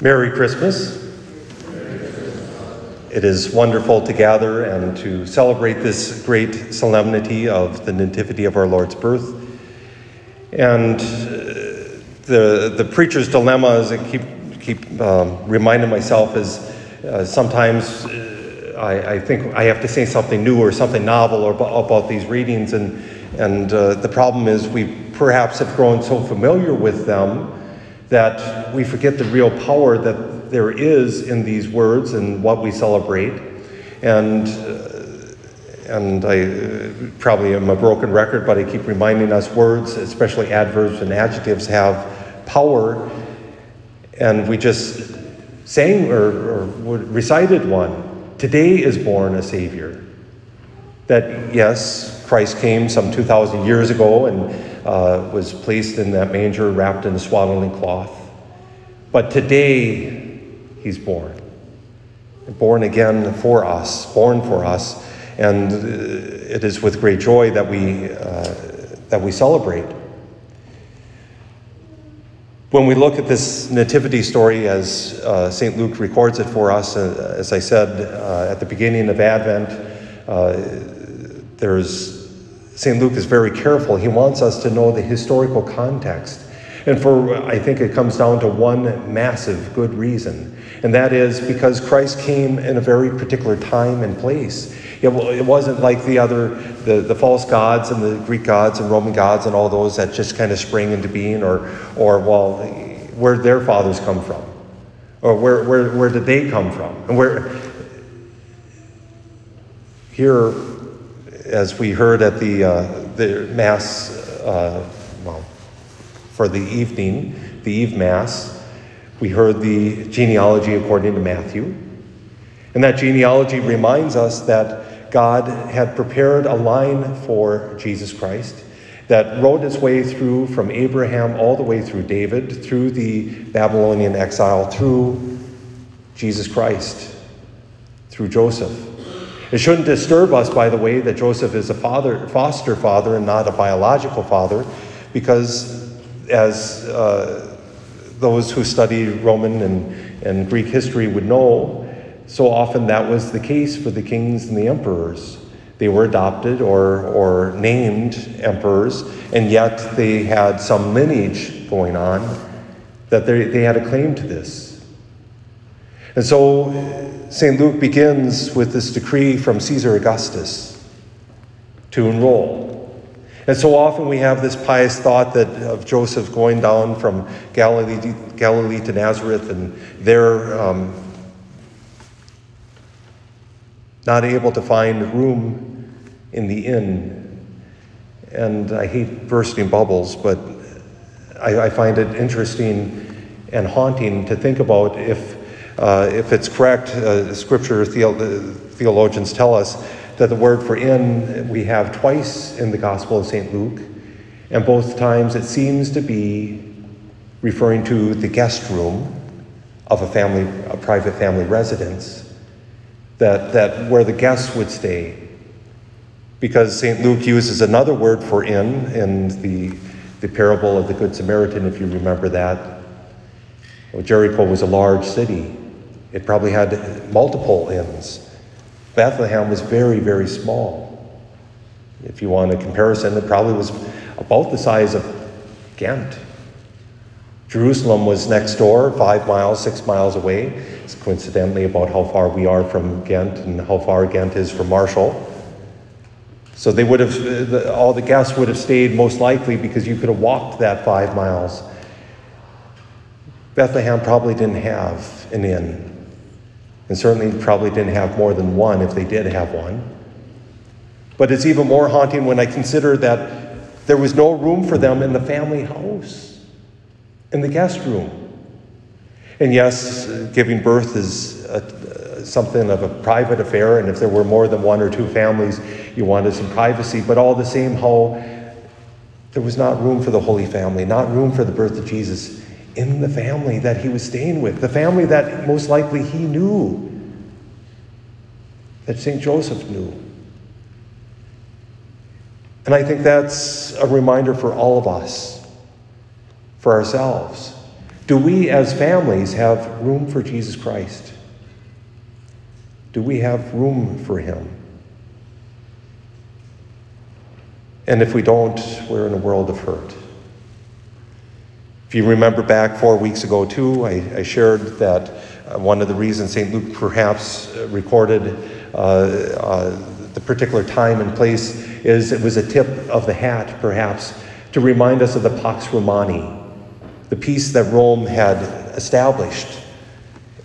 Merry Christmas. It is wonderful to gather and to celebrate this great solemnity of the Nativity of our Lord's birth. And uh, the, the preacher's dilemma, as I keep, keep um, reminding myself, is uh, sometimes uh, I, I, think I have to say something new or something novel about, about these readings. And, and uh, the problem is we perhaps have grown so familiar with them that we forget the real power that there is in these words and what we celebrate. And, uh, and I uh, probably am a broken record, but I keep reminding us words, especially adverbs and adjectives, have power. And we just sang or, or recited one. Today is born a Savior. That, yes, Christ came some 2,000 years ago and uh, was placed in that manger wrapped in a swaddling cloth. But today, he's born. Born again for us, born for us. And uh, it is with great joy that we, uh, that we celebrate. When we look at this nativity story as uh, St. Luke records it for us, uh, as I said uh, at the beginning of Advent, there's St. Luke is very careful. He wants us to know the historical context. And for, I think it comes down to one massive good reason, and that is because Christ came in a very particular time and place. It wasn't like the other, the, the false gods and the Greek gods and Roman gods and all those that just kind of sprang into being, or, or well, where their fathers come from, or where, where, where did they come from? And where, here, as we heard at the, uh, the Mass, uh, well, for the evening, the Eve Mass, we heard the genealogy according to Matthew. And that genealogy reminds us that God had prepared a line for Jesus Christ that rode its way through from Abraham all the way through David, through the Babylonian exile, through Jesus Christ, through Joseph. It shouldn't disturb us, by the way, that Joseph is a father, foster father and not a biological father, because as uh, those who study Roman and, and Greek history would know, so often that was the case for the kings and the emperors. They were adopted or, or named emperors, and yet they had some lineage going on that they, they had a claim to this. And so St. Luke begins with this decree from Caesar Augustus to enroll. And so often we have this pious thought that of Joseph going down from Galilee, Galilee to Nazareth and there um, not able to find room in the inn. And I hate bursting bubbles, but I, I find it interesting and haunting to think about if uh, if it's correct, uh, scripture theologians tell us that the word for inn we have twice in the Gospel of St. Luke, and both times it seems to be referring to the guest room of a family, a private family residence, that, that where the guests would stay. Because St. Luke uses another word for inn in the, the parable of the Good Samaritan, if you remember that. Jericho was a large city. It probably had multiple inns. Bethlehem was very, very small. If you want a comparison, it probably was about the size of Ghent. Jerusalem was next door, five miles, six miles away. It's coincidentally about how far we are from Ghent and how far Ghent is from Marshall. So they would have, all the guests would have stayed most likely because you could have walked that five miles. Bethlehem probably didn't have an inn and certainly probably didn't have more than one if they did have one. But it's even more haunting when I consider that there was no room for them in the family house, in the guest room. And yes, giving birth is a, something of a private affair, and if there were more than one or two families, you wanted some privacy. But all the same, how there was not room for the Holy Family, not room for the birth of Jesus in the family that he was staying with, the family that most likely he knew, that St. Joseph knew. And I think that's a reminder for all of us, for ourselves, Do we as families have room for Jesus Christ? Do we have room for him? And if we don't, we're in a world of hurt. If you remember back four weeks ago, too, I, I shared that uh, one of the reasons St. Luke perhaps uh, recorded uh, uh, the particular time and place is it was a tip of the hat, perhaps, to remind us of the Pax Romana, the peace that Rome had established.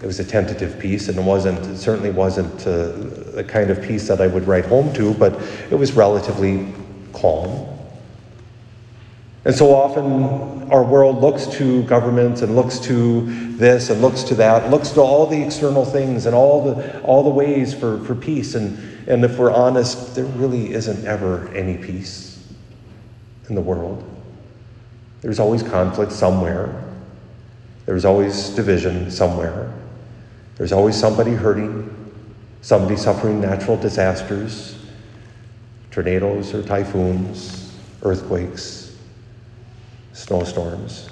It was a tentative peace, and it wasn't it certainly wasn't uh, the kind of peace that I would write home to, but it was relatively calm. And so often our world looks to governments and looks to this and looks to that, looks to all the external things and all the, all the ways for, for peace. And, and if we're honest, there really isn't ever any peace in the world. There's always conflict somewhere, there's always division somewhere, there's always somebody hurting, somebody suffering natural disasters, tornadoes or typhoons, earthquakes, snowstorms.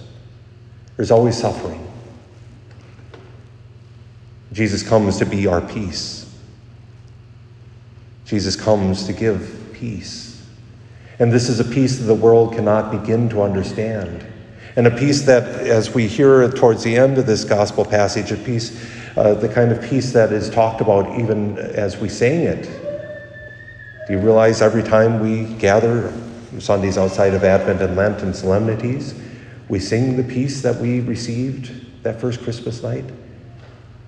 There's always suffering. Jesus comes to be our peace. Jesus comes to give peace. And this is a peace that the world cannot begin to understand. And a peace that, as we hear towards the end of this gospel passage, a peace, uh, the kind of peace that is talked about even as we sing it do you realize every time we gather, Sundays outside of Advent and Lent and solemnities, we sing the peace that we received that first Christmas night?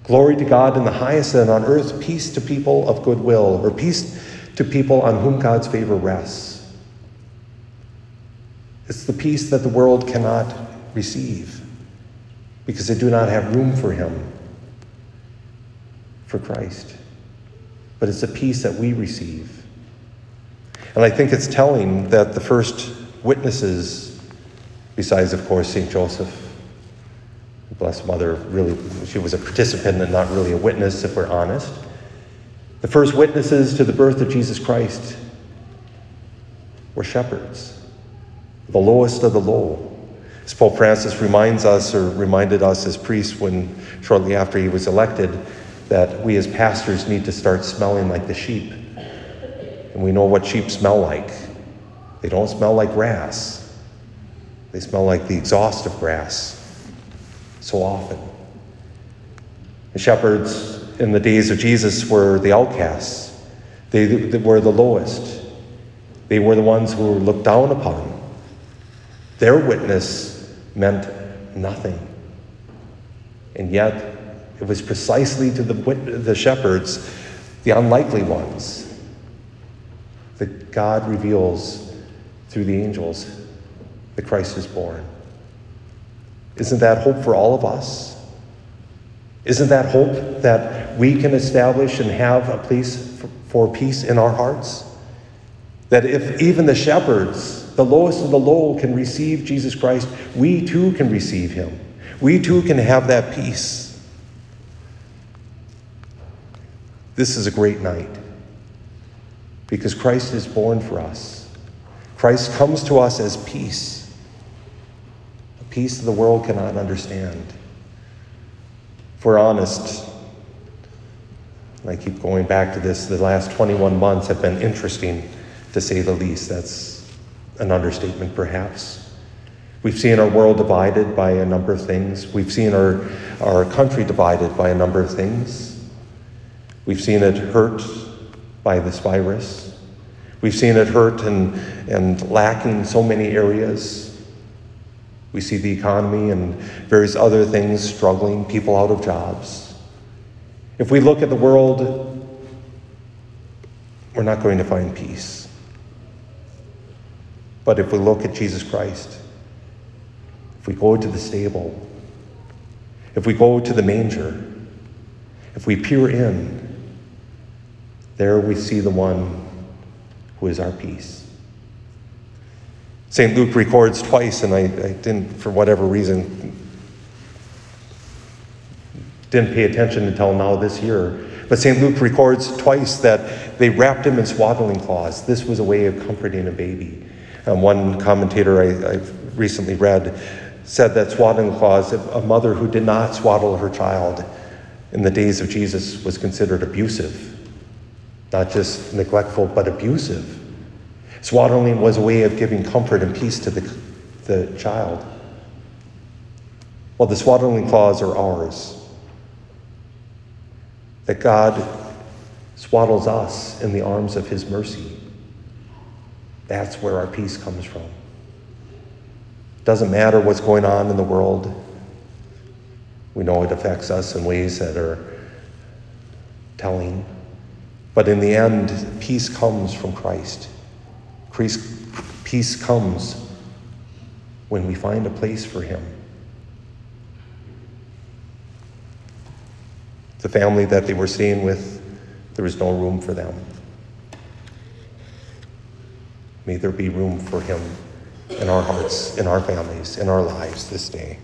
Glory to God in the highest and on earth, peace to people of goodwill, or peace to people on whom God's favor rests. It's the peace that the world cannot receive because they do not have room for Him, for Christ. But it's a peace that we receive. And I think it's telling that the first witnesses, besides, of course, St. Joseph, Blessed Mother, really, she was a participant and not really a witness, if we're honest. The first witnesses to the birth of Jesus Christ were shepherds, the lowest of the low. As Pope Francis reminds us, or reminded us as priests when shortly after he was elected, that we as pastors need to start smelling like the sheep and we know what sheep smell like. They don't smell like grass, they smell like the exhaust of grass so often. The shepherds in the days of Jesus were the outcasts, they, they were the lowest, they were the ones who were looked down upon. Their witness meant nothing. And yet, it was precisely to the, the shepherds, the unlikely ones, that God reveals through the angels that Christ is born. Isn't that hope for all of us? Isn't that hope that we can establish and have a place for peace in our hearts? That if even the shepherds, the lowest of the low, can receive Jesus Christ, we too can receive him. We too can have that peace. This is a great night because Christ is born for us. Christ comes to us as peace, a peace the world cannot understand. If we're honest, and I keep going back to this, the last 21 months have been interesting, to say the least. That's an understatement, perhaps. We've seen our world divided by a number of things. We've seen our, our country divided by a number of things. We've seen it hurt by this virus. We've seen it hurt and, and lacking so many areas. We see the economy and various other things struggling, people out of jobs. If we look at the world, we're not going to find peace. But if we look at Jesus Christ, if we go to the stable, if we go to the manger, if we peer in, there we see the one who is our peace. St. Luke records twice, and I, I didn't, for whatever reason, didn't pay attention until now this year. But St. Luke records twice that they wrapped him in swaddling cloths. This was a way of comforting a baby. Um, one commentator I, I recently read said that swaddling cloths, a mother who did not swaddle her child in the days of Jesus was considered abusive. Not just neglectful, but abusive. Swaddling was a way of giving comfort and peace to the, the child. Well, the swaddling clause are ours. That God swaddles us in the arms of his mercy. That's where our peace comes from. Doesn't matter what's going on in the world. We know it affects us in ways that are telling. But in the end, peace comes from Christ. Peace comes when we find a place for Him. The family that they were staying with, there was no room for them. May there be room for Him in our hearts, in our families, in our lives this day.